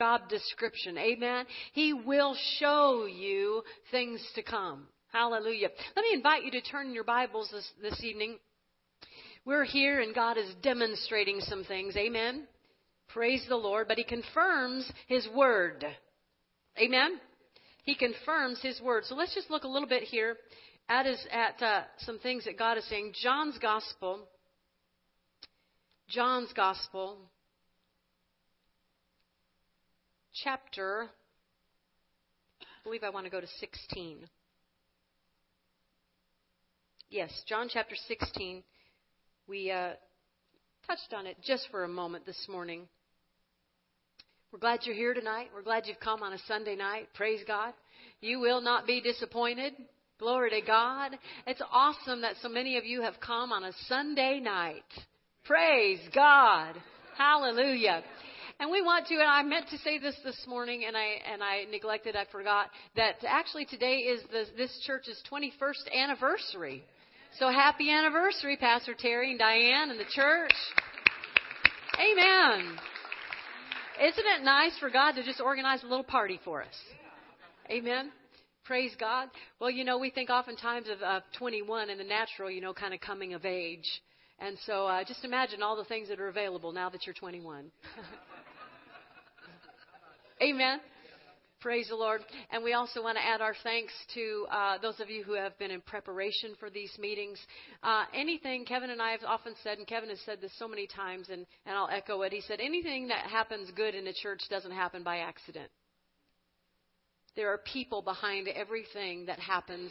job description. Amen. He will show you things to come. Hallelujah. Let me invite you to turn your Bibles this, this evening. We're here and God is demonstrating some things. Amen. Praise the Lord. But He confirms His word. Amen. He confirms His word. So let's just look a little bit here at, his, at uh, some things that God is saying. John's Gospel. John's Gospel chapter, I believe I want to go to 16. Yes, John chapter 16. We uh, touched on it just for a moment this morning. We're glad you're here tonight. We're glad you've come on a Sunday night. Praise God. You will not be disappointed. Glory to God. It's awesome that so many of you have come on a Sunday night. Praise God. Hallelujah. And we want to, and I meant to say this this morning, and I and I neglected, I forgot that actually today is the, this church's 21st anniversary. So happy anniversary, Pastor Terry and Diane and the church. Amen. Isn't it nice for God to just organize a little party for us? Amen. Praise God. Well, you know, we think oftentimes of uh, 21 and the natural, you know, kind of coming of age. And so uh, just imagine all the things that are available now that you're 21. Amen. Praise the Lord. And we also want to add our thanks to uh, those of you who have been in preparation for these meetings. Uh, anything, Kevin and I have often said, and Kevin has said this so many times, and, and I'll echo it. He said, anything that happens good in a church doesn't happen by accident. There are people behind everything that happens.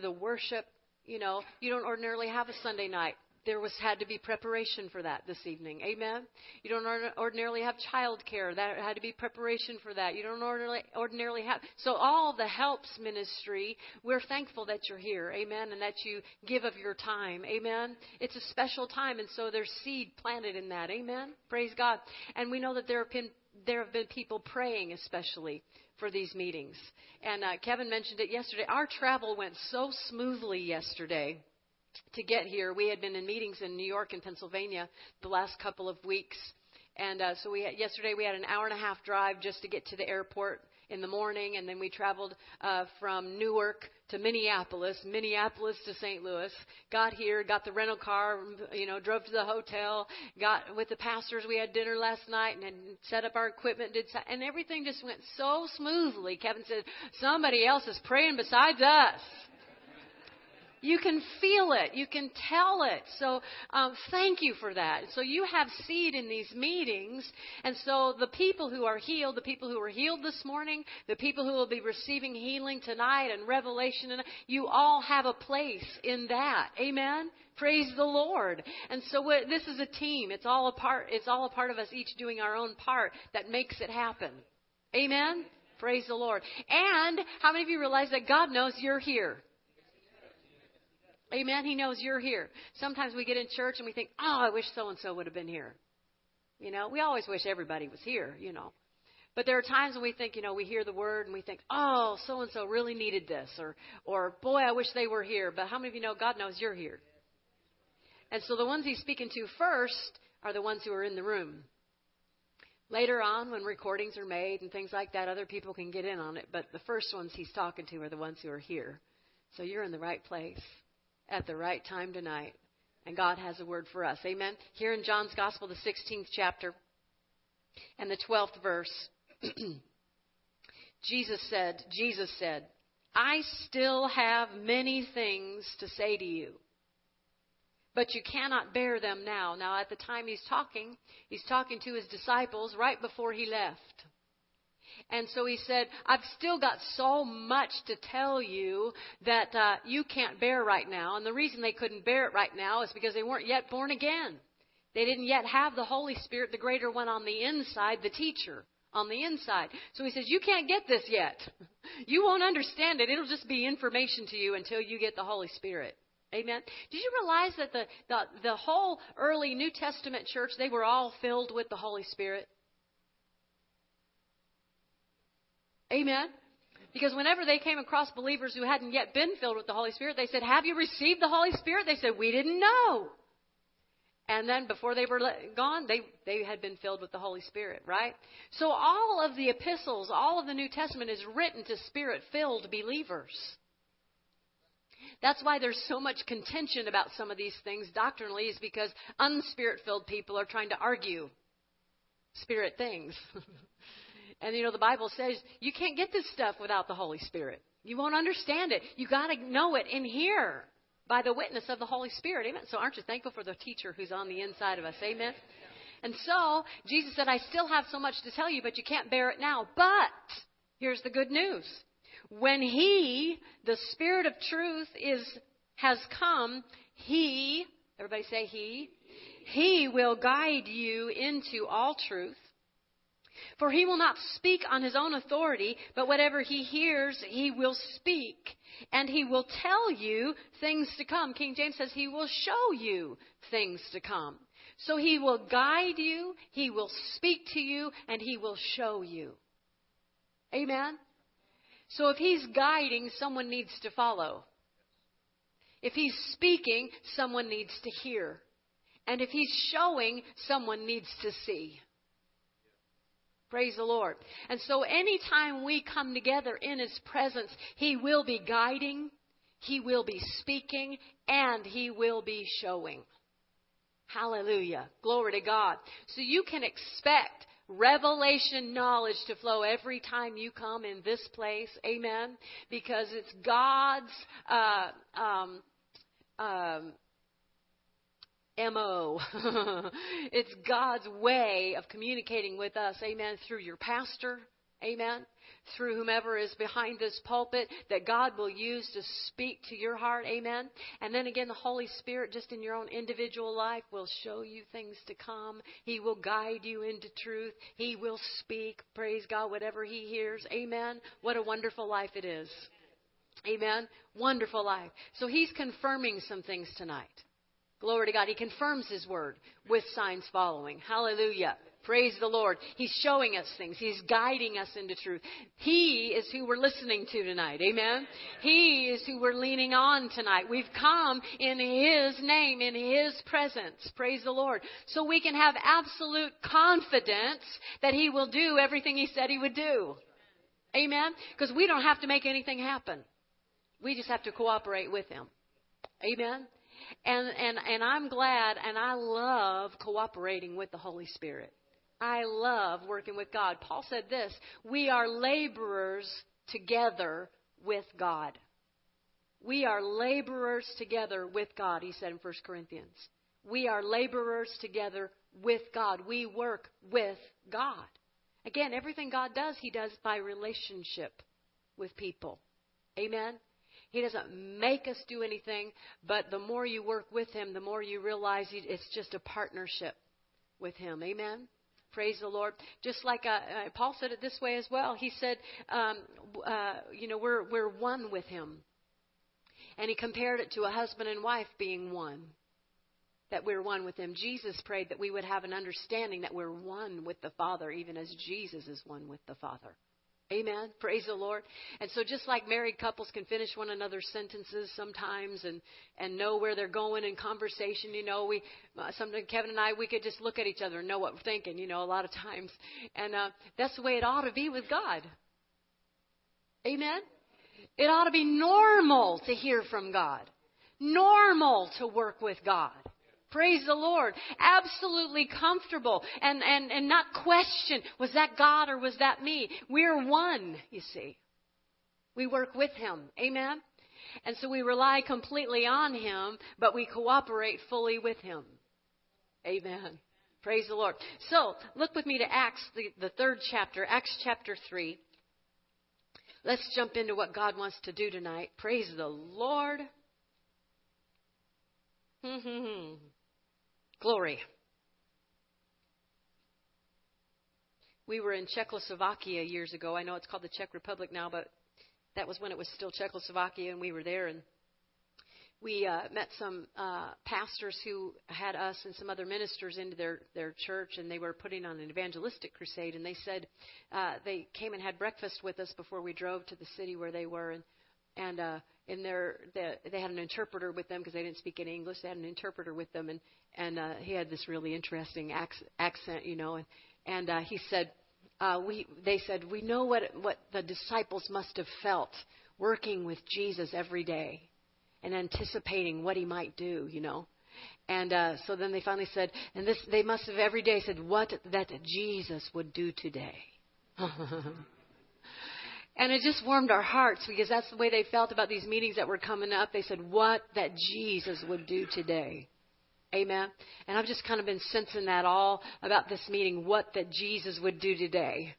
The worship, you know, you don't ordinarily have a Sunday night there was had to be preparation for that this evening. Amen. You don't ordinarily have child care. That had to be preparation for that. You don't ordinarily, ordinarily have. So all the helps ministry, we're thankful that you're here. Amen. And that you give of your time. Amen. It's a special time, and so there's seed planted in that. Amen. Praise God. And we know that there have been there have been people praying, especially for these meetings. And uh, Kevin mentioned it yesterday. Our travel went so smoothly yesterday to get here. We had been in meetings in New York and Pennsylvania the last couple of weeks, and uh, so we had, yesterday we had an hour and a half drive just to get to the airport in the morning, and then we traveled uh, from Newark to Minneapolis, Minneapolis to St. Louis. Got here, got the rental car, you know, drove to the hotel, got with the pastors. We had dinner last night and, set up our equipment, did and everything just went so smoothly. Kevin said, "Somebody else is praying besides us." You can feel it. You can tell it. So um, thank you for that. So you have seed in these meetings. And so the people who are healed, the people who were healed this morning, the people who will be receiving healing tonight and revelation, and you all have a place in that. Amen. Praise the Lord. And so this is a team. It's all a part. It's all a part of us each doing our own part that makes it happen. Amen. Praise the Lord. And how many of you realize that God knows you're here? Amen. He knows you're here. Sometimes we get in church and we think, oh, I wish so and so would have been here. You know, we always wish everybody was here, you know. But there are times when we think, you know, we hear the word and we think, oh, so and so really needed this, or, or boy, I wish they were here. But how many of you know God knows you're here? And so the ones He's speaking to first are the ones who are in the room. Later on, when recordings are made and things like that, other people can get in on it. But the first ones He's talking to are the ones who are here. So you're in the right place at the right time tonight. And God has a word for us. Amen. Here in John's Gospel, the 16th chapter and the 12th verse, Jesus said, Jesus said, I still have many things to say to you, but you cannot bear them now. Now, at the time he's talking, he's talking to his disciples right before he left. And so he said, I've still got so much to tell you that uh, you can't bear right now. And the reason they couldn't bear it right now is because they weren't yet born again. They didn't yet have the Holy Spirit, the greater one on the inside, the teacher on the inside. So he says, You can't get this yet. You won't understand it. It'll just be information to you until you get the Holy Spirit. Amen. Did you realize that the, the, the whole early New Testament church, they were all filled with the Holy Spirit? Amen. Because whenever they came across believers who hadn't yet been filled with the Holy Spirit, they said, Have you received the Holy Spirit? They said, We didn't know. And then before they were gone, they, they had been filled with the Holy Spirit, right? So all of the epistles, all of the New Testament is written to spirit filled believers. That's why there's so much contention about some of these things doctrinally, is because unspirit filled people are trying to argue spirit things. and you know, the Bible says you can't get this stuff without the Holy Spirit. You won't understand it. You got to know it in here by the witness of the Holy Spirit. Amen. So aren't you thankful for the teacher who's on the inside of us? Amen. And so Jesus said, I still have so much to tell you, but you can't bear it now. But here's the good news. When He, the Spirit of truth, is, has come, He, everybody say He, He will guide you into all truth. For he will not speak on his own authority, but whatever he hears, he will speak. And he will tell you things to come. King James says he will show you things to come. So he will guide you, he will speak to you, and he will show you. Amen? So if he's guiding, someone needs to follow. If he's speaking, someone needs to hear. And if he's showing, someone needs to see. Praise the Lord. And so anytime we come together in his presence, he will be guiding, he will be speaking, and he will be showing. Hallelujah. Glory to God. So you can expect revelation knowledge to flow every time you come in this place. Amen. Because it's God's uh, um, um, MO. it's God's way of communicating with us. Amen. Through your pastor. Amen. Through whomever is behind this pulpit that God will use to speak to your heart. Amen. And then again, the Holy Spirit, just in your own individual life, will show you things to come. He will guide you into truth. He will speak. Praise God, whatever He hears. Amen. What a wonderful life it is. Amen. Wonderful life. So He's confirming some things tonight. Glory to God. He confirms His word with signs following. Hallelujah. Praise the Lord. He's showing us things. He's guiding us into truth. He is who we're listening to tonight. Amen. He is who we're leaning on tonight. We've come in His name, in His presence. Praise the Lord. So we can have absolute confidence that He will do everything He said He would do. Amen. Because we don't have to make anything happen. We just have to cooperate with Him. Amen. And, and, and I'm glad and I love cooperating with the Holy Spirit. I love working with God. Paul said this We are laborers together with God. We are laborers together with God, he said in 1 Corinthians. We are laborers together with God. We work with God. Again, everything God does, he does by relationship with people. Amen? He doesn't make us do anything, but the more you work with Him, the more you realize it's just a partnership with Him. Amen? Praise the Lord. Just like uh, uh, Paul said it this way as well. He said, um, uh, you know, we're, we're one with Him. And he compared it to a husband and wife being one. That we're one with Him. Jesus prayed that we would have an understanding that we're one with the Father, even as Jesus is one with the Father. Amen. Praise the Lord. And so just like married couples can finish one another's sentences sometimes and and know where they're going in conversation, you know, we uh, sometimes Kevin and I we could just look at each other and know what we're thinking, you know, a lot of times. And uh that's the way it ought to be with God. Amen. It ought to be normal to hear from God. Normal to work with God. Praise the Lord. Absolutely comfortable and, and, and not question, was that God or was that me? We're one, you see. We work with Him. Amen? And so we rely completely on Him, but we cooperate fully with Him. Amen. Praise the Lord. So, look with me to Acts, the, the third chapter, Acts chapter 3. Let's jump into what God wants to do tonight. Praise the Lord. Hmm, hmm, hmm. Glory. We were in Czechoslovakia years ago. I know it's called the Czech Republic now, but that was when it was still Czechoslovakia, and we were there. And we uh, met some uh, pastors who had us and some other ministers into their their church, and they were putting on an evangelistic crusade. And they said uh, they came and had breakfast with us before we drove to the city where they were, and and uh, in their the, they had an interpreter with them because they didn't speak any English. They had an interpreter with them, and and uh, he had this really interesting ac- accent, you know, and and uh, he said, uh, we they said we know what what the disciples must have felt working with Jesus every day and anticipating what he might do, you know. And uh, so then they finally said, and this they must have every day said what that Jesus would do today. And it just warmed our hearts because that's the way they felt about these meetings that were coming up. They said, What that Jesus would do today. Amen. And I've just kind of been sensing that all about this meeting, what that Jesus would do today.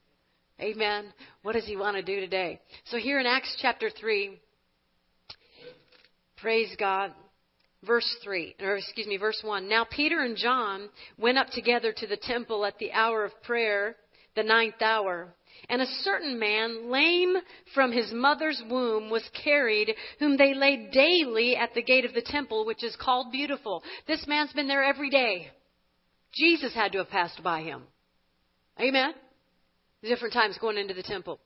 Amen. What does he want to do today? So here in Acts chapter 3, praise God, verse 3, or excuse me, verse 1. Now Peter and John went up together to the temple at the hour of prayer, the ninth hour. And a certain man, lame from his mother's womb, was carried, whom they laid daily at the gate of the temple, which is called Beautiful. This man's been there every day. Jesus had to have passed by him. Amen? Different times going into the temple.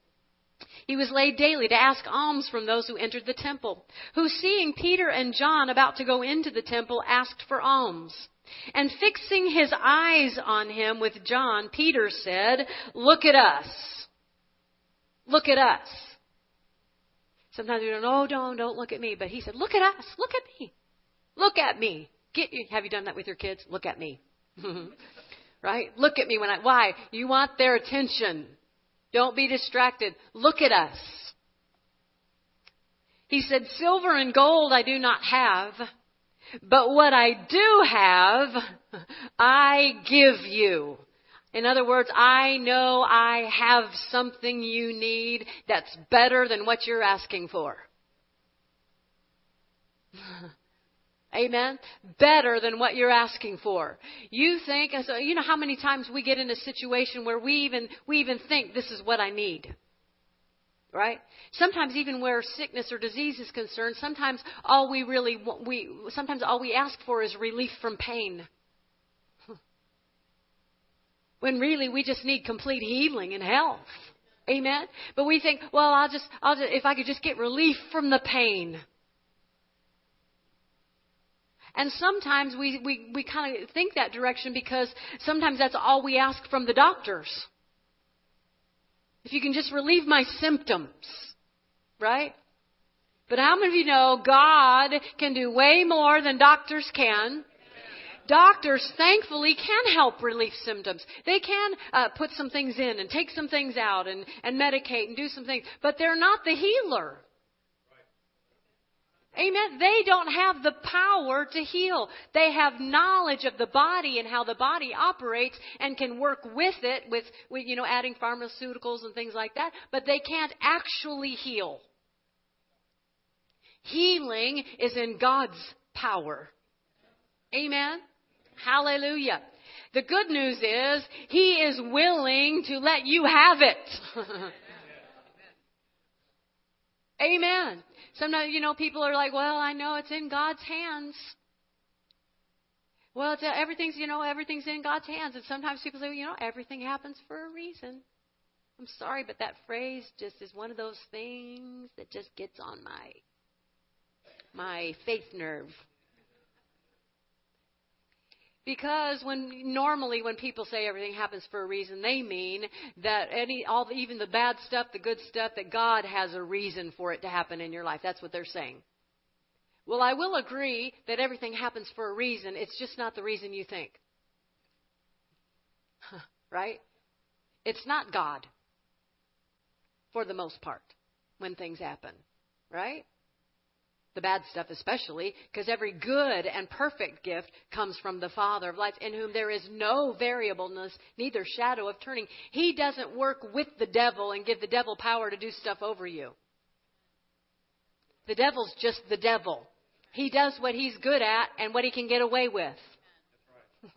He was laid daily to ask alms from those who entered the temple, who seeing Peter and John about to go into the temple asked for alms. And fixing his eyes on him with John, Peter said, Look at us. Look at us. Sometimes we don't, oh, don't, don't look at me. But he said, look at us. Look at me. Look at me. Get you. Have you done that with your kids? Look at me. right? Look at me when I, why? You want their attention. Don't be distracted. Look at us. He said, silver and gold I do not have, but what I do have, I give you. In other words, I know I have something you need that's better than what you're asking for. Amen. Better than what you're asking for. You think, so you know how many times we get in a situation where we even, we even think this is what I need. Right? Sometimes even where sickness or disease is concerned, sometimes all we really, we, sometimes all we ask for is relief from pain. When really we just need complete healing and health. Amen. But we think, well, I'll just, I'll just, if I could just get relief from the pain. And sometimes we, we, we kind of think that direction because sometimes that's all we ask from the doctors. If you can just relieve my symptoms, right? But how many of you know God can do way more than doctors can? Doctors thankfully can help relieve symptoms. They can uh, put some things in and take some things out and, and medicate and do some things, but they're not the healer. Amen. They don't have the power to heal. They have knowledge of the body and how the body operates and can work with it with, with, you know, adding pharmaceuticals and things like that, but they can't actually heal. Healing is in God's power. Amen. Hallelujah. The good news is He is willing to let you have it. Amen. Sometimes, you know, people are like, well, I know it's in God's hands. Well, it's, uh, everything's, you know, everything's in God's hands. And sometimes people say, well, you know, everything happens for a reason. I'm sorry, but that phrase just is one of those things that just gets on my my faith nerve. Because when normally when people say everything happens for a reason, they mean that any all the, even the bad stuff, the good stuff, that God has a reason for it to happen in your life. That's what they're saying. Well, I will agree that everything happens for a reason. It's just not the reason you think. right? It's not God for the most part when things happen. Right? The bad stuff especially, because every good and perfect gift comes from the Father of lights, in whom there is no variableness, neither shadow of turning. He doesn't work with the devil and give the devil power to do stuff over you. The devil's just the devil. He does what he's good at and what he can get away with.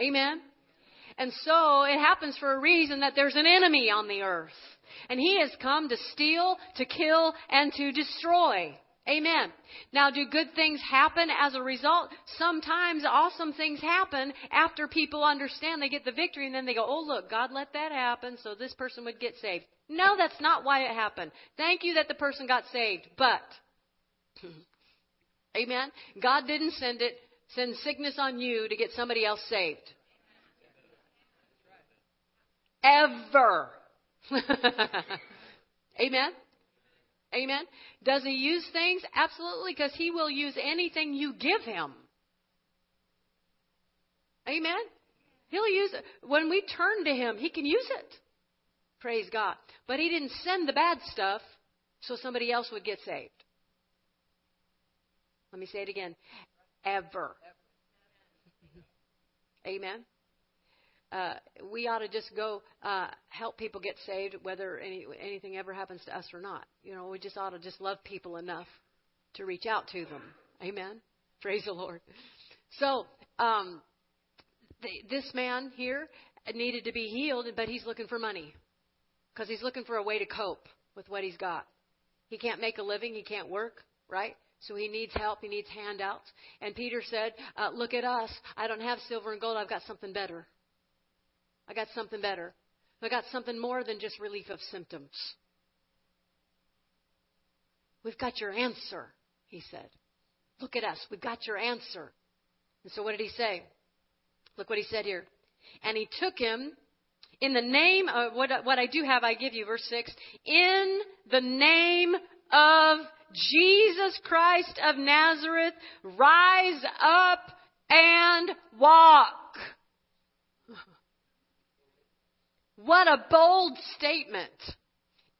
Amen? And so it happens for a reason that there's an enemy on the earth. And he has come to steal, to kill, and to destroy. Amen. Now, do good things happen as a result? Sometimes awesome things happen after people understand they get the victory and then they go, oh, look, God let that happen so this person would get saved. No, that's not why it happened. Thank you that the person got saved, but Amen. God didn't send it, send sickness on you to get somebody else saved. Ever. Amen. Amen. Does he use things? Absolutely, because he will use anything you give him. Amen. He'll use it. When we turn to him, he can use it. Praise God. But he didn't send the bad stuff so somebody else would get saved. Let me say it again. Ever. Amen. Uh, we ought to just go uh, help people get saved, whether any, anything ever happens to us or not. You know, we just ought to just love people enough to reach out to them. Amen. Praise the Lord. So, um, the, this man here needed to be healed, but he's looking for money because he's looking for a way to cope with what he's got. He can't make a living. He can't work, right? So he needs help. He needs handouts. And Peter said, uh, Look at us. I don't have silver and gold. I've got something better. I got something better. I got something more than just relief of symptoms. We've got your answer, he said. Look at us. We've got your answer. And so what did he say? Look what he said here. And he took him in the name of what, what I do have, I give you, verse 6. In the name of Jesus Christ of Nazareth, rise up and walk. What a bold statement.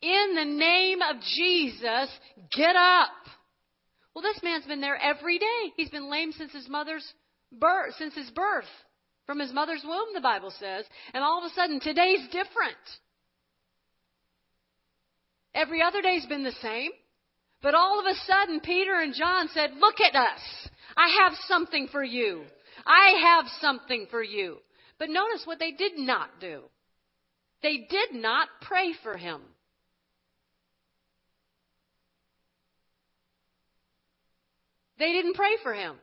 In the name of Jesus, get up. Well, this man's been there every day. He's been lame since his mother's birth, since his birth. From his mother's womb, the Bible says. And all of a sudden, today's different. Every other day's been the same. But all of a sudden, Peter and John said, Look at us. I have something for you. I have something for you. But notice what they did not do. They did not pray for him. They didn't pray for him.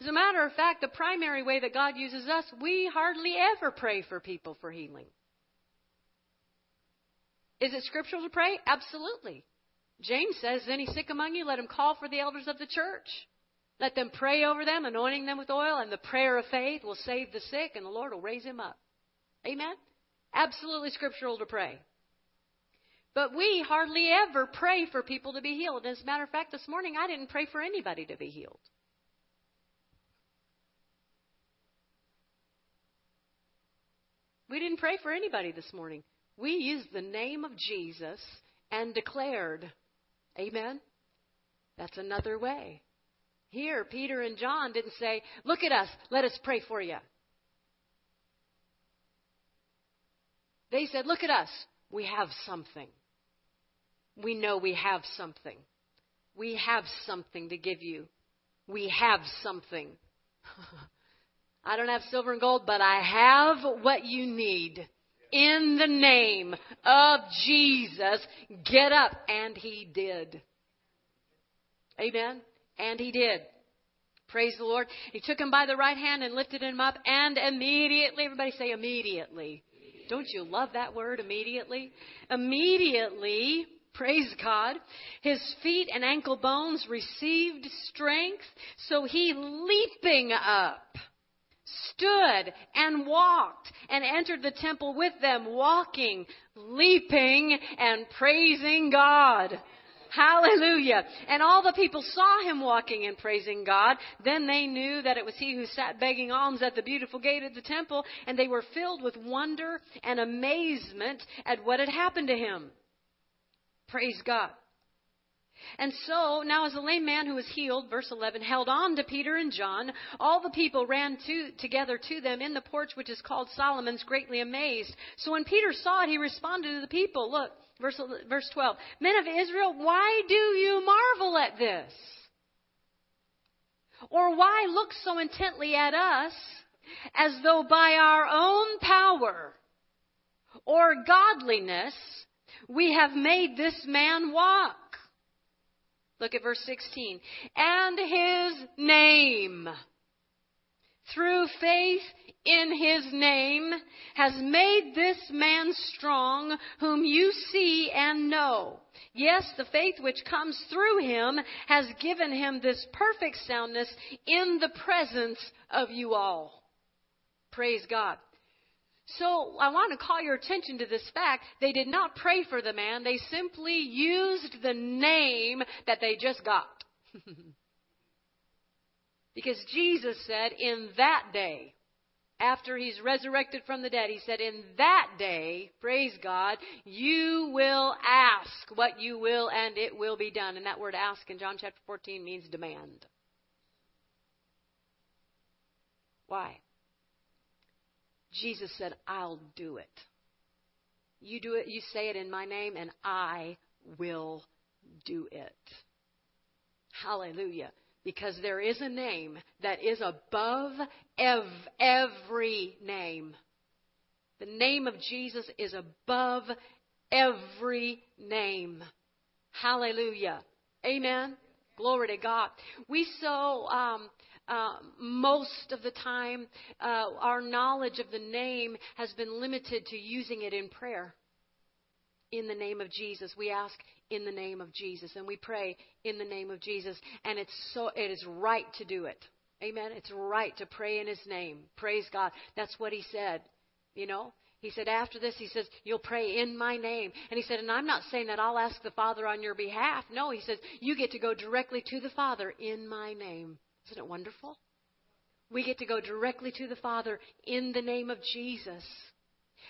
As a matter of fact, the primary way that God uses us, we hardly ever pray for people for healing. Is it scriptural to pray? Absolutely. James says, Any sick among you, let him call for the elders of the church. Let them pray over them, anointing them with oil, and the prayer of faith will save the sick, and the Lord will raise him up. Amen? Absolutely scriptural to pray. But we hardly ever pray for people to be healed. As a matter of fact, this morning I didn't pray for anybody to be healed. We didn't pray for anybody this morning. We used the name of Jesus and declared, Amen. That's another way. Here, Peter and John didn't say, Look at us, let us pray for you. They said, Look at us, we have something. We know we have something. We have something to give you. We have something. I don't have silver and gold, but I have what you need. In the name of Jesus, get up. And he did. Amen. And he did. Praise the Lord. He took him by the right hand and lifted him up, and immediately, everybody say immediately. Don't you love that word, immediately? Immediately, praise God, his feet and ankle bones received strength, so he leaping up stood and walked and entered the temple with them, walking, leaping, and praising God. Hallelujah. And all the people saw him walking and praising God. Then they knew that it was he who sat begging alms at the beautiful gate of the temple, and they were filled with wonder and amazement at what had happened to him. Praise God. And so, now as the lame man who was healed, verse 11, held on to Peter and John, all the people ran to, together to them in the porch which is called Solomon's, greatly amazed. So when Peter saw it, he responded to the people, look, verse, verse 12, Men of Israel, why do you marvel at this? Or why look so intently at us as though by our own power or godliness we have made this man walk? Look at verse 16. And his name. through faith in his name has made this man strong whom you see and know. Yes, the faith which comes through him has given him this perfect soundness in the presence of you all. Praise God. So I want to call your attention to this fact. They did not pray for the man. They simply used the name that they just got. because Jesus said, in that day, after he's resurrected from the dead, he said, In that day, praise God, you will ask what you will and it will be done. And that word ask in John chapter 14 means demand. Why? Jesus said, I'll do it. You do it, you say it in my name, and I will do it. Hallelujah because there is a name that is above ev- every name. The name of Jesus is above every name. Hallelujah. Amen. Glory to God. We so um, uh, most of the time, uh, our knowledge of the name has been limited to using it in prayer in the name of Jesus. We ask in the name of Jesus and we pray in the name of Jesus and it's so it is right to do it. Amen. It's right to pray in his name. Praise God. That's what he said. You know, he said, after this, he says, You'll pray in my name. And he said, And I'm not saying that I'll ask the Father on your behalf. No, he says, You get to go directly to the Father in my name. Isn't it wonderful? We get to go directly to the Father in the name of Jesus.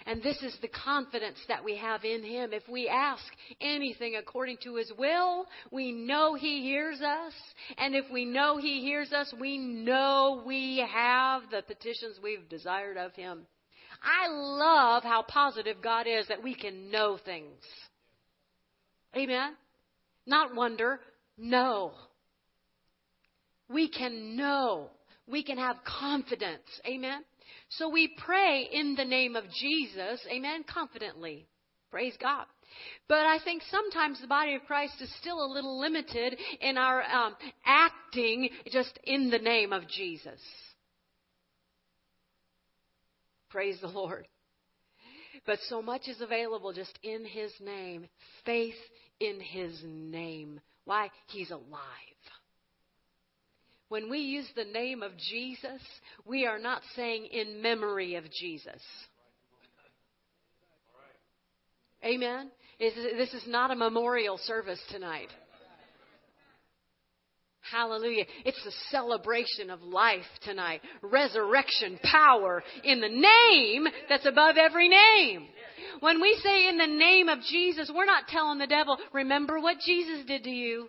And this is the confidence that we have in Him. If we ask anything according to His will, we know He hears us. And if we know He hears us, we know we have the petitions we've desired of Him. I love how positive God is that we can know things. Amen? Not wonder, know. We can know. We can have confidence. Amen? So we pray in the name of Jesus, amen, confidently. Praise God. But I think sometimes the body of Christ is still a little limited in our um, acting just in the name of Jesus. Praise the Lord. But so much is available just in His name. Faith in His name. Why? He's alive. When we use the name of Jesus, we are not saying in memory of Jesus. Amen? This is not a memorial service tonight. Hallelujah. It's a celebration of life tonight. Resurrection power in the name that's above every name. When we say in the name of Jesus, we're not telling the devil, remember what Jesus did to you.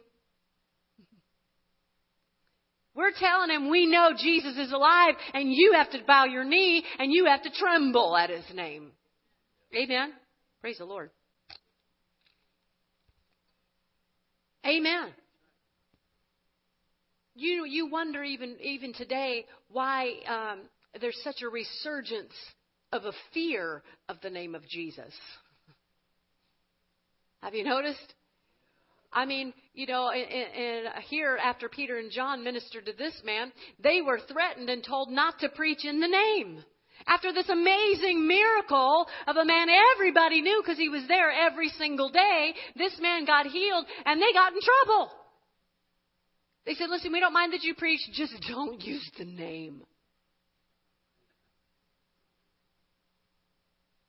We're telling him we know Jesus is alive and you have to bow your knee and you have to tremble at his name. Amen. Praise the Lord. Amen. You you wonder even even today why um, there's such a resurgence of a fear of the name of Jesus. Have you noticed? I mean, you know, and, here after Peter and John ministered to this man, they were threatened and told not to preach in the name. After this amazing miracle of a man everybody knew because he was there every single day, this man got healed and they got in trouble. They said, listen, we don't mind that you preach, just don't use the name.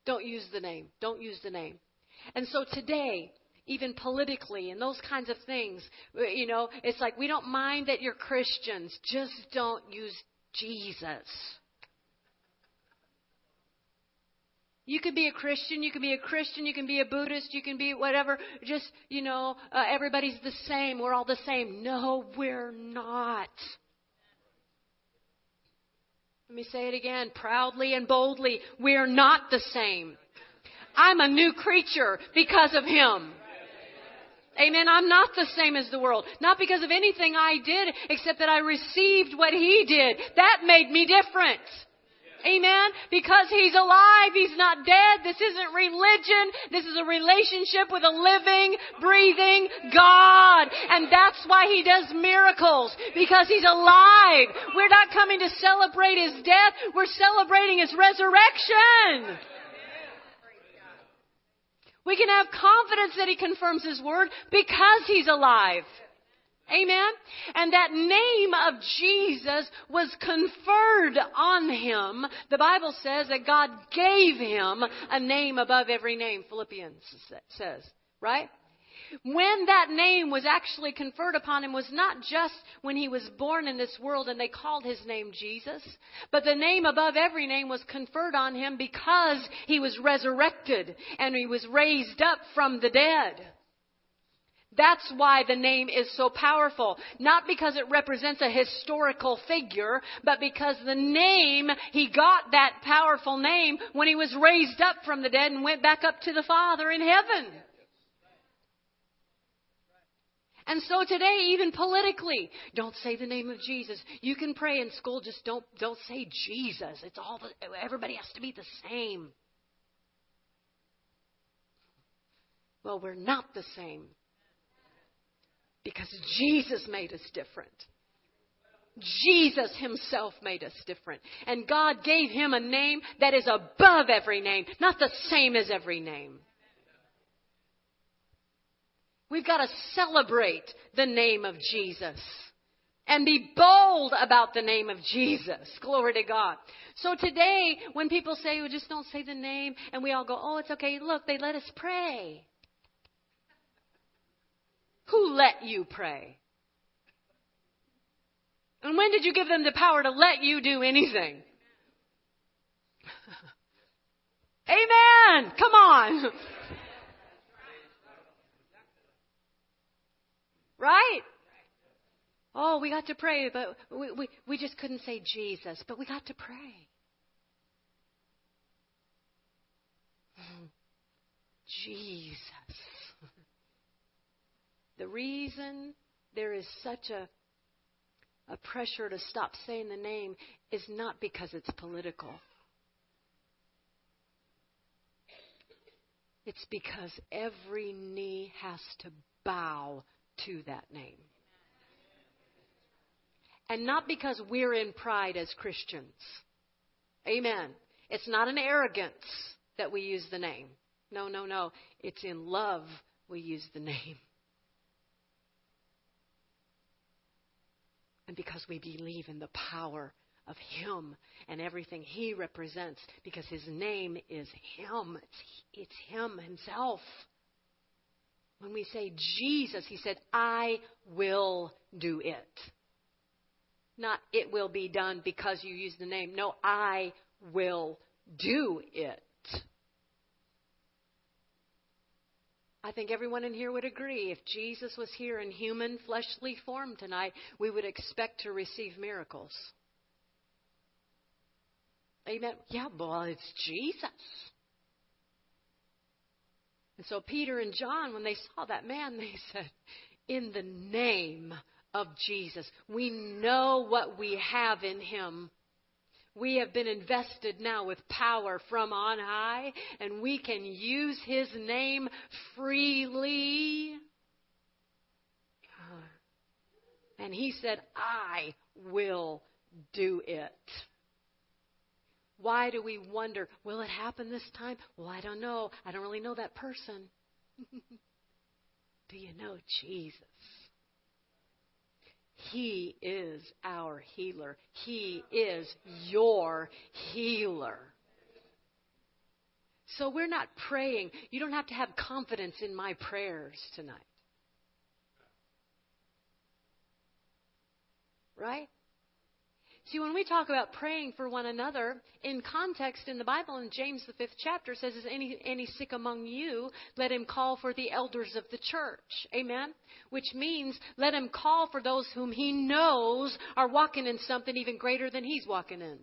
Don't use the name. Don't use the name. And so today, even politically and those kinds of things. You know, it's like we don't mind that you're Christians, just don't use Jesus. You can be a Christian, you can be a Christian, you can be a Buddhist, you can be whatever. Just, you know, uh, everybody's the same. We're all the same. No, we're not. Let me say it again proudly and boldly. We're not the same. I'm a new creature because of Him. Amen. I'm not the same as the world. Not because of anything I did, except that I received what He did. That made me different. Amen? Because He's alive. He's not dead. This isn't religion. This is a relationship with a living, breathing God. And that's why He does miracles. Because He's alive. We're not coming to celebrate His death. We're celebrating His resurrection. We can have confidence that He confirms His word because He's alive. Amen? And that name of Jesus was conferred on him. The Bible says that God gave him a name above every name, Philippians says, right? When that name was actually conferred upon him was not just when he was born in this world and they called his name Jesus, but the name above every name was conferred on him because he was resurrected and he was raised up from the dead. That's why the name is so powerful. Not because it represents a historical figure, but because the name, he got that powerful name when he was raised up from the dead and went back up to the Father in heaven. And so today, even politically, don't say the name of Jesus. You can pray in school, just don't, don't say Jesus. It's all, the, everybody has to be the same. Well, we're not the same. Because Jesus made us different. Jesus himself made us different. And God gave him a name that is above every name, not the same as every name. We've got to celebrate the name of Jesus and be bold about the name of Jesus. Glory to God. So today, when people say, well, just don't say the name, and we all go, oh, it's okay. Look, they let us pray. Who let you pray? And when did you give them the power to let you do anything? Amen. Come on. Right? Oh, we got to pray, but we, we, we just couldn't say Jesus, but we got to pray. Mm-hmm. Jesus. The reason there is such a, a pressure to stop saying the name is not because it's political. It's because every knee has to bow to that name. And not because we're in pride as Christians. Amen. It's not an arrogance that we use the name. No, no, no. It's in love we use the name. and because we believe in the power of Him and everything He represents, because His name is Him. It's, it's Him Himself. When we say Jesus, He said, I will do it. Not it will be done because you use the name. No, I will do it. I think everyone in here would agree if Jesus was here in human, fleshly form tonight, we would expect to receive miracles. Amen. Yeah, well, it's Jesus. And so Peter and John, when they saw that man, they said, In the name of Jesus, we know what we have in him. We have been invested now with power from on high, and we can use His name freely. And He said, I will do it. Why do we wonder, will it happen this time? Well, I don't know. I don't really know that person. do you know Jesus? He is our healer. He is your healer. So we're not praying. You don't have to have confidence in my prayers tonight. Right? See, when we talk about praying for one another, in context in the Bible, in James the fifth chapter, says, Is any, any sick among you? Let him call for the elders of the church. Amen? Which means, let him call for those whom he knows are walking in something even greater than he's walking in.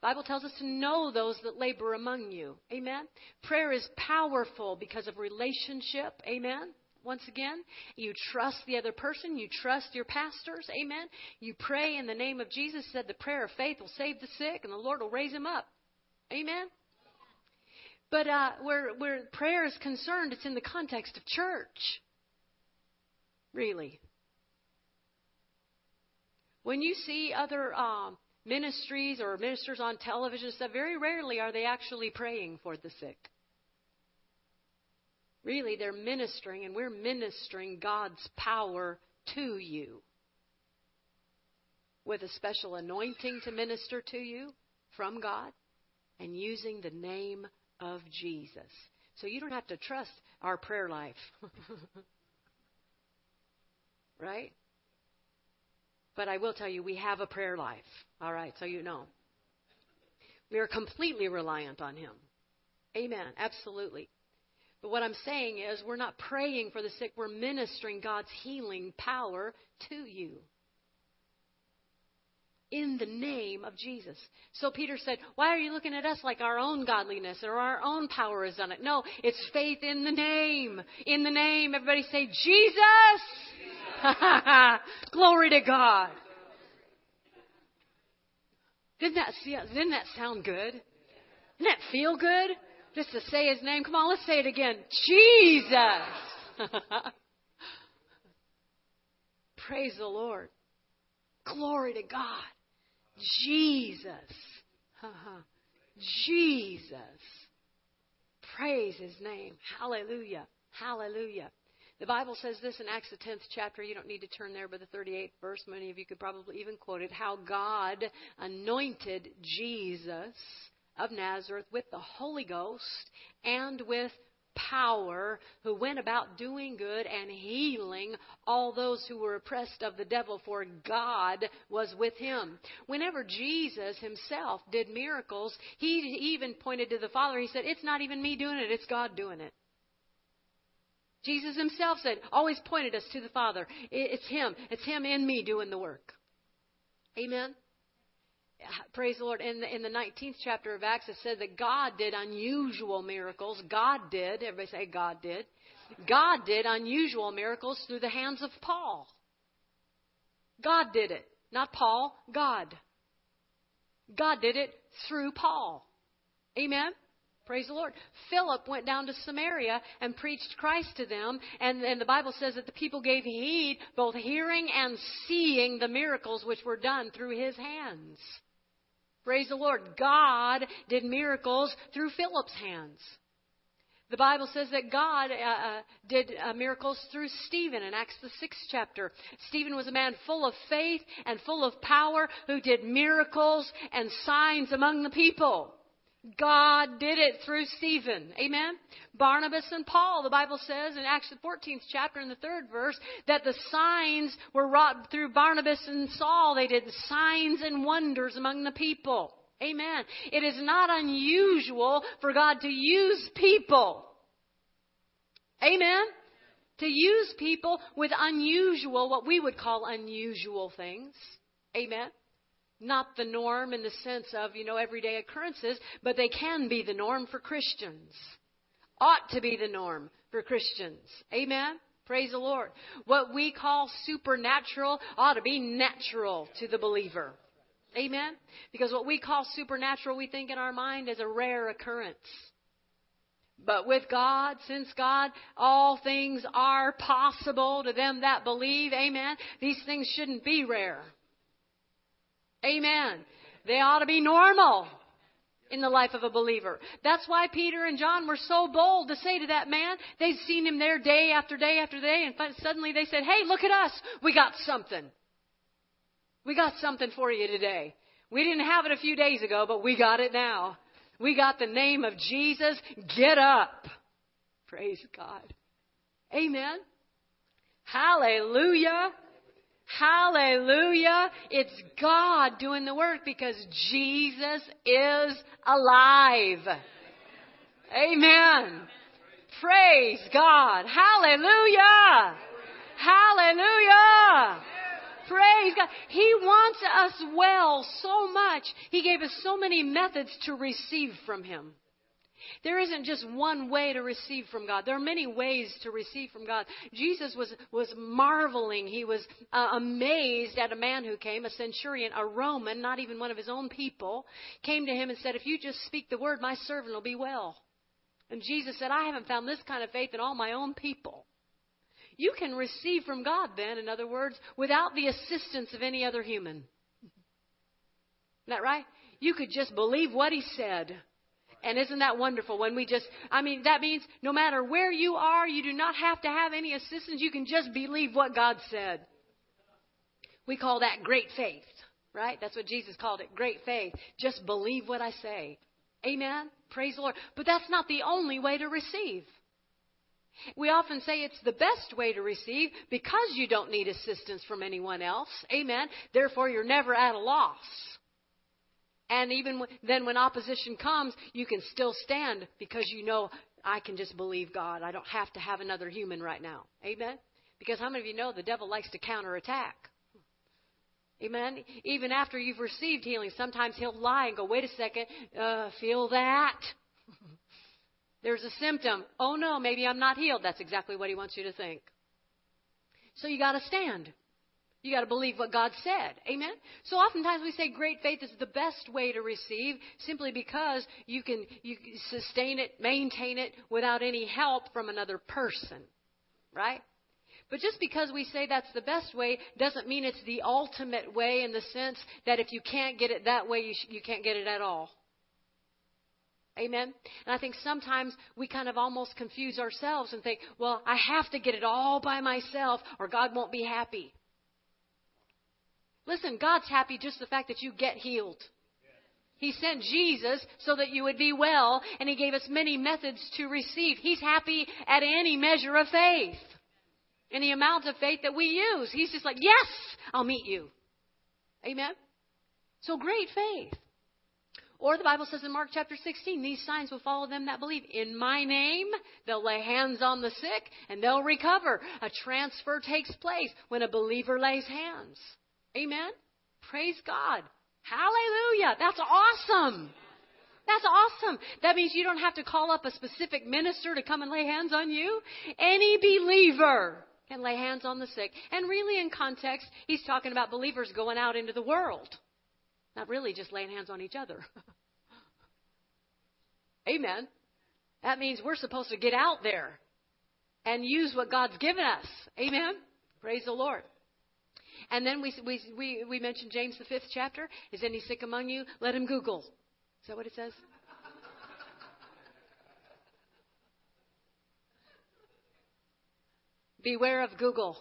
Bible tells us to know those that labor among you. Amen? Prayer is powerful because of relationship. Amen? Once again. You trust the other person. You trust your pastors. Amen. You pray in the name of Jesus. Said the prayer of faith will save the sick and the Lord will raise him up. Amen. But uh, where where prayer is concerned, it's in the context of church. Really. When you see other um, ministries or ministers on television stuff, very rarely are they actually praying for the sick. Really, they're ministering, and we're ministering God's power to you with a special anointing to minister to you from God and using the name of Jesus. So you don't have to trust our prayer life. right? But I will tell you, we have a prayer life. All right, so you know. We are completely reliant on Him. Amen. Absolutely. But what I'm saying is, we're not praying for the sick, we're ministering God's healing power to you. In the name of Jesus. So Peter said, Why are you looking at us like our own godliness or our own power has done it? No, it's faith in the name. In the name. Everybody say, Jesus! Jesus. Glory to God. Didn't that, didn't that sound good? Didn't that feel good? Just to say his name. Come on, let's say it again. Jesus. Praise the Lord. Glory to God. Jesus. Jesus. Praise his name. Hallelujah. Hallelujah. The Bible says this in Acts the 10th chapter. You don't need to turn there, but the 38th verse, many of you could probably even quote it. How God anointed Jesus of Nazareth with the Holy Ghost and with power, who went about doing good and healing all those who were oppressed of the devil, for God was with him. Whenever Jesus himself did miracles, he even pointed to the Father. He said, It's not even me doing it, it's God doing it. Jesus himself said, always pointed us to the Father. It's Him. It's Him in me doing the work. Amen. Praise the Lord. In the, in the 19th chapter of Acts, it said that God did unusual miracles. God did. Everybody say God did. God did unusual miracles through the hands of Paul. God did it. Not Paul, God. God did it through Paul. Amen? Praise the Lord. Philip went down to Samaria and preached Christ to them, and, and the Bible says that the people gave heed, both hearing and seeing the miracles which were done through his hands. Praise the Lord. God did miracles through Philip's hands. The Bible says that God uh, uh, did uh, miracles through Stephen in Acts the sixth chapter. Stephen was a man full of faith and full of power who did miracles and signs among the people. God did it through Stephen. Amen? Barnabas and Paul, the Bible says in Acts the 14th chapter in the third verse, that the signs were wrought through Barnabas and Saul. They did signs and wonders among the people. Amen. It is not unusual for God to use people. Amen. To use people with unusual, what we would call unusual things. Amen not the norm in the sense of, you know, everyday occurrences, but they can be the norm for Christians. Ought to be the norm for Christians. Amen? Praise the Lord. What we call supernatural ought to be natural to the believer. Amen? Because what we call supernatural, we think in our mind is a rare occurrence. But with God, since God, all things are possible to them that believe. Amen. These things shouldn't be rare. Amen. They ought to be normal in the life of a believer. That's why Peter and John were so bold to say to that man, they'd seen him there day after day after day, and suddenly they said, Hey, look at us. We got something. We got something for you today. We didn't have it a few days ago, but we got it now. We got the name of Jesus. Get up. Praise God. Amen. Hallelujah. Hallelujah. It's God doing the work because Jesus is alive. Amen. Praise God. Hallelujah. Hallelujah. Praise God. He wants us well so much. He gave us so many methods to receive from Him. There isn't just one way to receive from God. There are many ways to receive from God. Jesus was, was marveling. He was uh, amazed at a man who came, a centurion, a Roman, not even one of his own people, came to him and said, If you just speak the word, my servant will be well. And Jesus said, I haven't found this kind of faith in all my own people. You can receive from God then, in other words, without the assistance of any other human. Isn't that right? You could just believe what he said. And isn't that wonderful when we just, I mean, that means no matter where you are, you do not have to have any assistance. You can just believe what God said. We call that great faith, right? That's what Jesus called it, great faith. Just believe what I say. Amen? Praise the Lord. But that's not the only way to receive. We often say it's the best way to receive because you don't need assistance from anyone else. Amen. Therefore, you're never at a loss. And even then, when opposition comes, you can still stand because you know I can just believe God. I don't have to have another human right now. Amen. Because how many of you know the devil likes to counterattack? Amen. Even after you've received healing, sometimes he'll lie and go, "Wait a second, uh, feel that." There's a symptom. Oh no, maybe I'm not healed. That's exactly what he wants you to think. So you got to stand. You got to believe what God said. Amen? So oftentimes we say great faith is the best way to receive simply because you can you sustain it, maintain it without any help from another person. Right? But just because we say that's the best way doesn't mean it's the ultimate way in the sense that if you can't get it that way, you, sh- you can't get it at all. Amen? And I think sometimes we kind of almost confuse ourselves and think, well, I have to get it all by myself or God won't be happy. Listen, God's happy just the fact that you get healed. He sent Jesus so that you would be well, and He gave us many methods to receive. He's happy at any measure of faith, any amount of faith that we use. He's just like, yes, I'll meet you. Amen? So great faith. Or the Bible says in Mark chapter 16, these signs will follow them that believe. In my name, they'll lay hands on the sick and they'll recover. A transfer takes place when a believer lays hands. Amen? Praise God. Hallelujah. That's awesome. That's awesome. That means you don't have to call up a specific minister to come and lay hands on you. Any believer can lay hands on the sick. And really, in context, he's talking about believers going out into the world, not really just laying hands on each other. Amen. That means we're supposed to get out there and use what God's given us. Amen. Praise the Lord. And then we, we, we, we mentioned James, the fifth chapter. Is any sick among you? Let him Google. Is that what it says? Beware of Google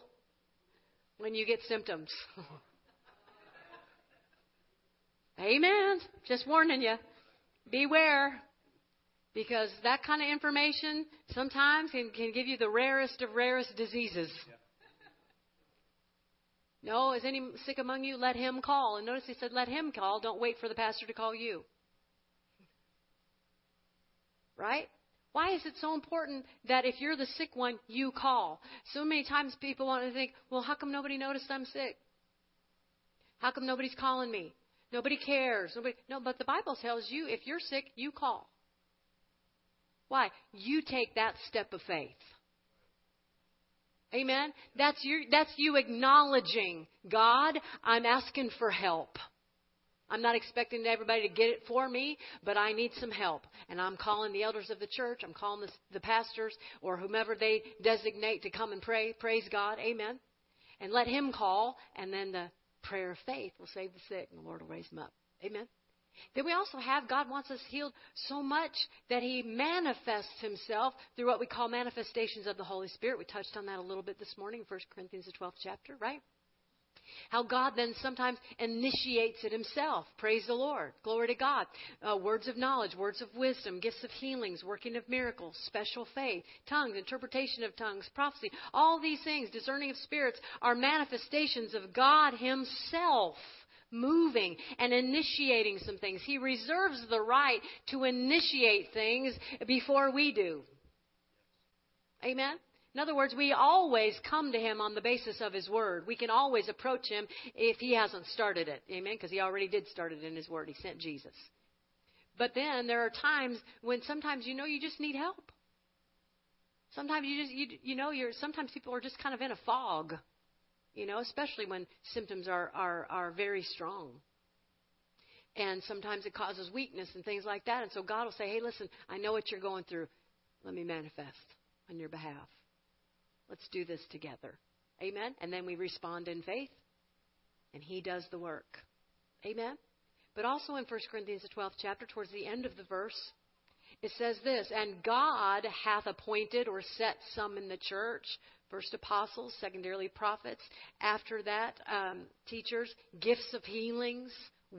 when you get symptoms. Amen. Just warning you. Beware. Because that kind of information sometimes can, can give you the rarest of rarest diseases. No, is any sick among you? Let him call. And notice he said, let him call. Don't wait for the pastor to call you. Right? Why is it so important that if you're the sick one, you call? So many times people want to think, well, how come nobody noticed I'm sick? How come nobody's calling me? Nobody cares. Nobody, no, but the Bible tells you if you're sick, you call. Why? You take that step of faith. Amen. That's you, that's you acknowledging, God, I'm asking for help. I'm not expecting everybody to get it for me, but I need some help. And I'm calling the elders of the church. I'm calling the, the pastors or whomever they designate to come and pray. Praise God. Amen. And let him call, and then the prayer of faith will save the sick, and the Lord will raise them up. Amen. Then we also have God wants us healed so much that He manifests Himself through what we call manifestations of the Holy Spirit. We touched on that a little bit this morning in 1 Corinthians, the 12th chapter, right? How God then sometimes initiates it Himself. Praise the Lord. Glory to God. Uh, words of knowledge, words of wisdom, gifts of healings, working of miracles, special faith, tongues, interpretation of tongues, prophecy. All these things, discerning of spirits, are manifestations of God Himself moving and initiating some things. He reserves the right to initiate things before we do. Amen? In other words, we always come to Him on the basis of His Word. We can always approach Him if He hasn't started it. Amen? Because He already did start it in His Word. He sent Jesus. But then there are times when sometimes you know you just need help. Sometimes you just you you know you're sometimes people are just kind of in a fog. You know, especially when symptoms are are are very strong. And sometimes it causes weakness and things like that. And so God will say, "Hey, listen, I know what you're going through. Let me manifest on your behalf. Let's do this together." Amen. And then we respond in faith, and He does the work. Amen. But also in 1 Corinthians, the 12th chapter, towards the end of the verse, it says this And God hath appointed or set some in the church, first apostles, secondarily prophets, after that, um, teachers, gifts of healings,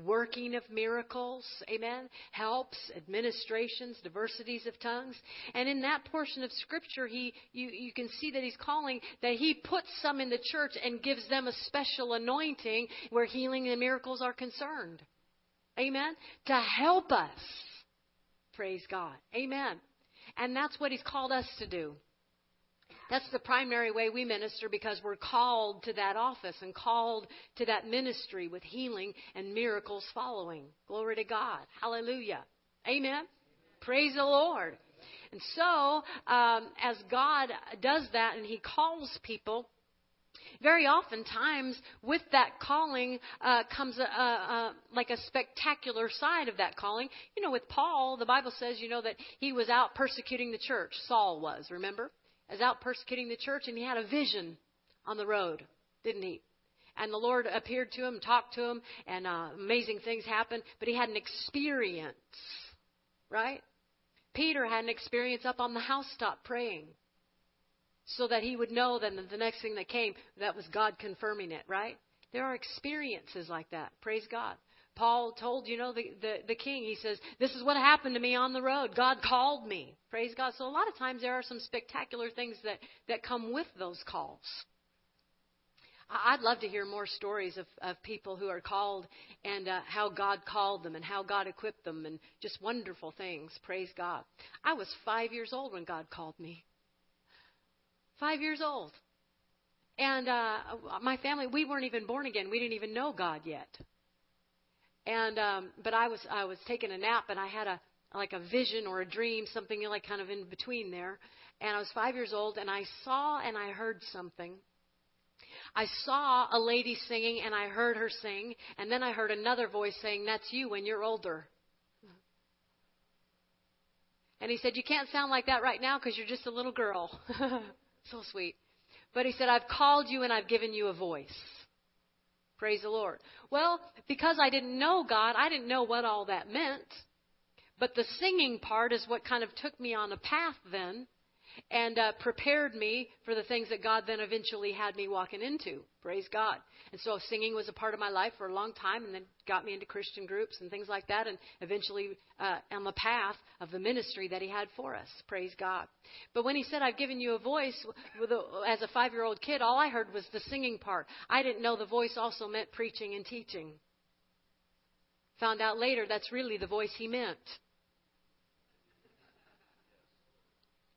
working of miracles, amen, helps, administrations, diversities of tongues. And in that portion of scripture, he you, you can see that he's calling that he puts some in the church and gives them a special anointing where healing and miracles are concerned. Amen. To help us. Praise God. Amen. And that's what he's called us to do. That's the primary way we minister because we're called to that office and called to that ministry with healing and miracles following. Glory to God. Hallelujah. Amen. Praise the Lord. And so, um, as God does that and He calls people, very often times with that calling uh, comes a, a, a, like a spectacular side of that calling. You know, with Paul, the Bible says, you know, that he was out persecuting the church. Saul was, remember? Was out persecuting the church, and he had a vision on the road, didn't he? And the Lord appeared to him, talked to him, and uh, amazing things happened. But he had an experience, right? Peter had an experience up on the housetop praying, so that he would know that the next thing that came, that was God confirming it, right? There are experiences like that. Praise God. Paul told, you know, the, the, the king, he says, This is what happened to me on the road. God called me. Praise God. So a lot of times there are some spectacular things that, that come with those calls. I'd love to hear more stories of, of people who are called and uh, how God called them and how God equipped them and just wonderful things. Praise God. I was five years old when God called me. Five years old. And uh, my family, we weren't even born again. We didn't even know God yet. And um, but I was I was taking a nap and I had a like a vision or a dream, something like kind of in between there. And I was five years old and I saw and I heard something. I saw a lady singing and I heard her sing, and then I heard another voice saying, That's you when you're older. And he said, You can't sound like that right now because you're just a little girl. so sweet. But he said, I've called you and I've given you a voice. Praise the Lord. Well, because I didn't know God, I didn't know what all that meant. But the singing part is what kind of took me on a path then and uh, prepared me for the things that God then eventually had me walking into. Praise God. And so singing was a part of my life for a long time and then got me into Christian groups and things like that and eventually uh, on the path of the ministry that He had for us. Praise God. But when He said, I've given you a voice, a, as a five year old kid, all I heard was the singing part. I didn't know the voice also meant preaching and teaching. Found out later that's really the voice He meant.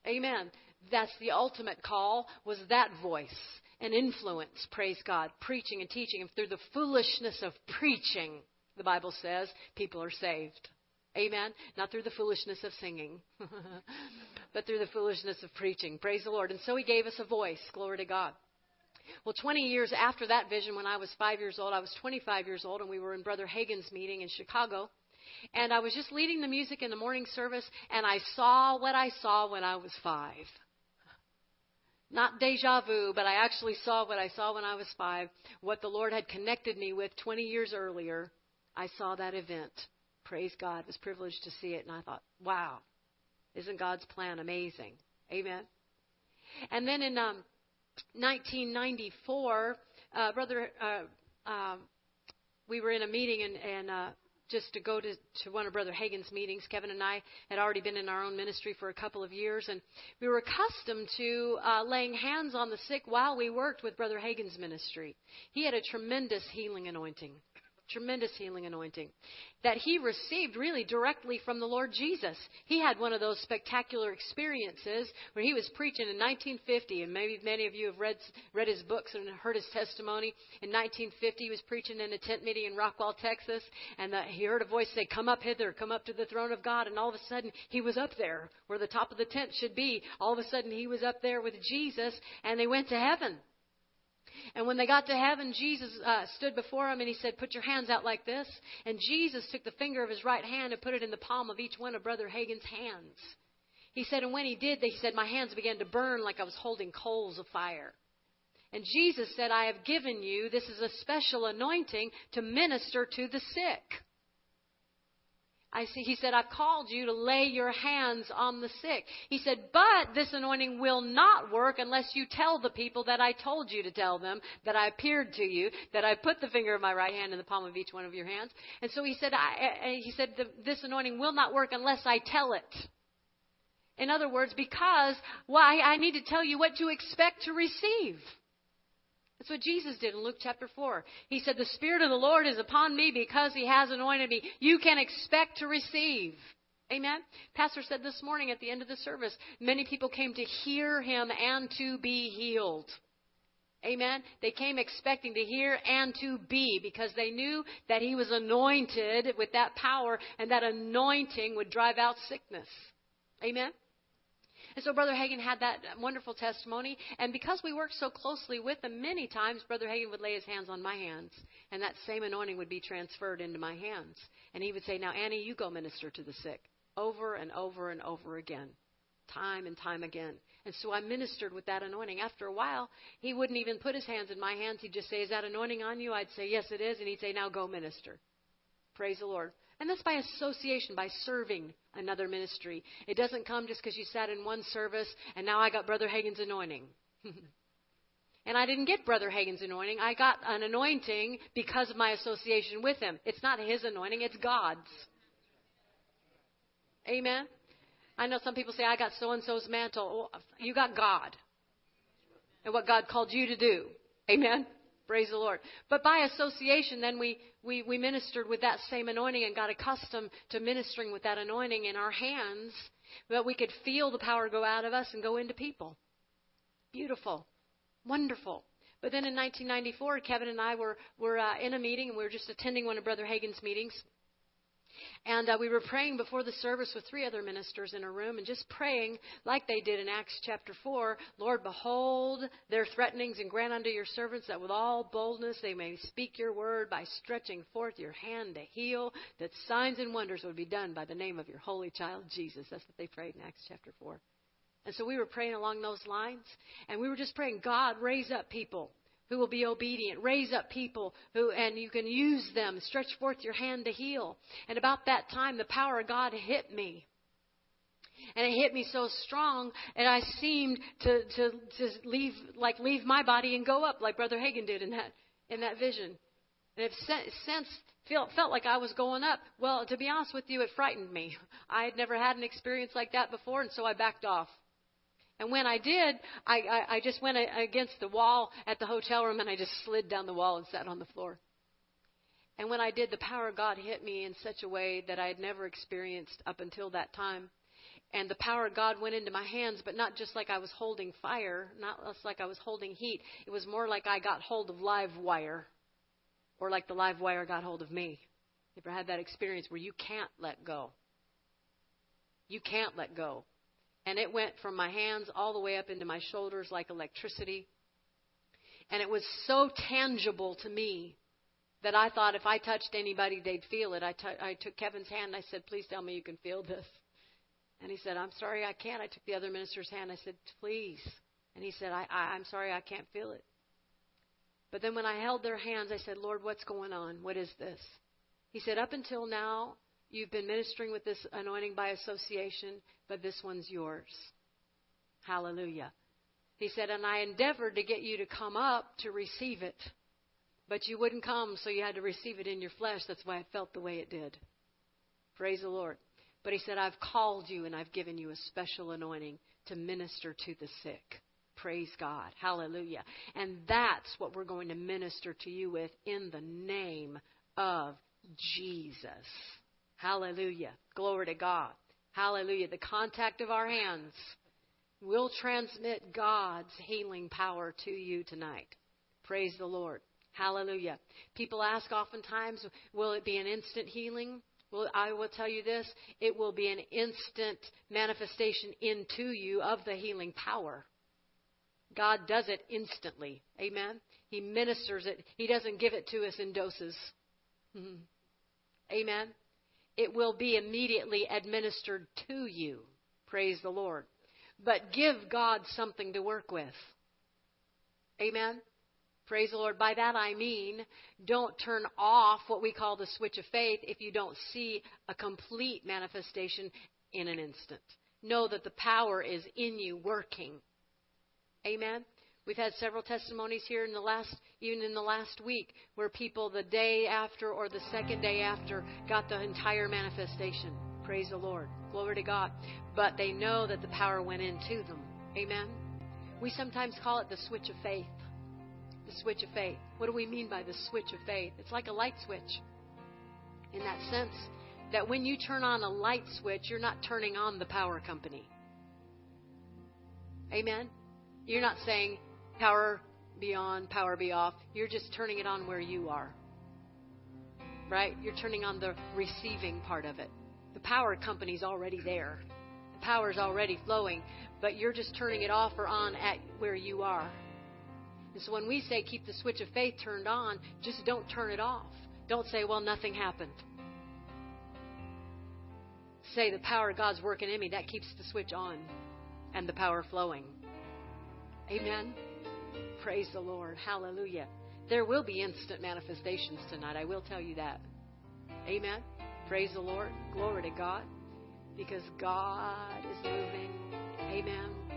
Amen. That's the ultimate call was that voice and influence, praise God, preaching and teaching. And through the foolishness of preaching, the Bible says, people are saved. Amen. Not through the foolishness of singing, but through the foolishness of preaching. Praise the Lord. And so he gave us a voice. Glory to God. Well, 20 years after that vision, when I was five years old, I was 25 years old, and we were in Brother Hagin's meeting in Chicago. And I was just leading the music in the morning service, and I saw what I saw when I was five. Not deja vu, but I actually saw what I saw when I was five, what the Lord had connected me with 20 years earlier. I saw that event. Praise God. I was privileged to see it, and I thought, wow, isn't God's plan amazing? Amen. And then in um, 1994, uh, brother, uh, uh, we were in a meeting, and, and uh, just to go to, to one of Brother Hagin's meetings. Kevin and I had already been in our own ministry for a couple of years, and we were accustomed to uh, laying hands on the sick while we worked with Brother Hagin's ministry. He had a tremendous healing anointing. Tremendous healing anointing that he received really directly from the Lord Jesus. He had one of those spectacular experiences where he was preaching in 1950, and maybe many of you have read, read his books and heard his testimony. In 1950, he was preaching in a tent meeting in Rockwall, Texas, and the, he heard a voice say, Come up hither, come up to the throne of God. And all of a sudden, he was up there where the top of the tent should be. All of a sudden, he was up there with Jesus, and they went to heaven. And when they got to heaven, Jesus uh, stood before them and he said, Put your hands out like this. And Jesus took the finger of his right hand and put it in the palm of each one of Brother Hagin's hands. He said, And when he did, he said, My hands began to burn like I was holding coals of fire. And Jesus said, I have given you, this is a special anointing to minister to the sick. I see, he said, I've called you to lay your hands on the sick. He said, but this anointing will not work unless you tell the people that I told you to tell them, that I appeared to you, that I put the finger of my right hand in the palm of each one of your hands. And so he said, I, eh, eh, he said, this anointing will not work unless I tell it. In other words, because why I need to tell you what to expect to receive. That's what Jesus did in Luke chapter 4. He said, The Spirit of the Lord is upon me because He has anointed me. You can expect to receive. Amen. Pastor said this morning at the end of the service, many people came to hear him and to be healed. Amen. They came expecting to hear and to be because they knew that he was anointed with that power and that anointing would drive out sickness. Amen. And so Brother Hagin had that wonderful testimony. And because we worked so closely with him, many times Brother Hagin would lay his hands on my hands, and that same anointing would be transferred into my hands. And he would say, Now, Annie, you go minister to the sick. Over and over and over again. Time and time again. And so I ministered with that anointing. After a while, he wouldn't even put his hands in my hands. He'd just say, Is that anointing on you? I'd say, Yes, it is. And he'd say, Now go minister. Praise the Lord. And that's by association, by serving another ministry. It doesn't come just because you sat in one service and now I got Brother Hagin's anointing. and I didn't get Brother Hagin's anointing. I got an anointing because of my association with him. It's not his anointing, it's God's. Amen. I know some people say, I got so and so's mantle. Well, you got God and what God called you to do. Amen. Praise the Lord. But by association, then we, we, we ministered with that same anointing and got accustomed to ministering with that anointing in our hands, that we could feel the power go out of us and go into people. Beautiful. Wonderful. But then in 1994, Kevin and I were, were uh, in a meeting, and we were just attending one of Brother Hagin's meetings. And uh, we were praying before the service with three other ministers in a room and just praying like they did in Acts chapter 4 Lord, behold their threatenings and grant unto your servants that with all boldness they may speak your word by stretching forth your hand to heal, that signs and wonders would be done by the name of your holy child Jesus. That's what they prayed in Acts chapter 4. And so we were praying along those lines, and we were just praying, God, raise up people who will be obedient. Raise up people who, and you can use them. Stretch forth your hand to heal. And about that time, the power of God hit me. And it hit me so strong, and I seemed to, to, to leave, like leave my body and go up, like Brother Hagin did in that, in that vision. And it since felt, felt like I was going up. Well, to be honest with you, it frightened me. I had never had an experience like that before, and so I backed off. And when I did, I, I, I just went against the wall at the hotel room and I just slid down the wall and sat on the floor. And when I did, the power of God hit me in such a way that I had never experienced up until that time. And the power of God went into my hands, but not just like I was holding fire, not just like I was holding heat. It was more like I got hold of live wire, or like the live wire got hold of me. You ever had that experience where you can't let go? You can't let go. And it went from my hands all the way up into my shoulders like electricity. And it was so tangible to me that I thought if I touched anybody, they'd feel it. I, t- I took Kevin's hand and I said, Please tell me you can feel this. And he said, I'm sorry, I can't. I took the other minister's hand. I said, Please. And he said, I, I, I'm sorry, I can't feel it. But then when I held their hands, I said, Lord, what's going on? What is this? He said, Up until now, You've been ministering with this anointing by association, but this one's yours. Hallelujah. He said, and I endeavored to get you to come up to receive it, but you wouldn't come, so you had to receive it in your flesh. That's why it felt the way it did. Praise the Lord. But he said, I've called you and I've given you a special anointing to minister to the sick. Praise God. Hallelujah. And that's what we're going to minister to you with in the name of Jesus. Hallelujah. Glory to God. Hallelujah. The contact of our hands will transmit God's healing power to you tonight. Praise the Lord. Hallelujah. People ask oftentimes, will it be an instant healing? Well, I will tell you this it will be an instant manifestation into you of the healing power. God does it instantly. Amen. He ministers it, He doesn't give it to us in doses. Mm-hmm. Amen. It will be immediately administered to you. Praise the Lord. But give God something to work with. Amen. Praise the Lord. By that I mean, don't turn off what we call the switch of faith if you don't see a complete manifestation in an instant. Know that the power is in you working. Amen. We've had several testimonies here in the last, even in the last week, where people the day after or the second day after got the entire manifestation. Praise the Lord. Glory to God. But they know that the power went into them. Amen. We sometimes call it the switch of faith the switch of faith. What do we mean by the switch of faith? It's like a light switch in that sense that when you turn on a light switch, you're not turning on the power company. Amen? You're not saying power be on, power be off. You're just turning it on where you are. Right? You're turning on the receiving part of it. The power company's already there. The power's already flowing, but you're just turning it off or on at where you are. And so when we say keep the switch of faith turned on, just don't turn it off. Don't say, well, nothing happened. Say, the power of God's working in me. That keeps the switch on and the power flowing. Amen. Praise the Lord. Hallelujah. There will be instant manifestations tonight. I will tell you that. Amen. Praise the Lord. Glory to God. Because God is moving. Amen.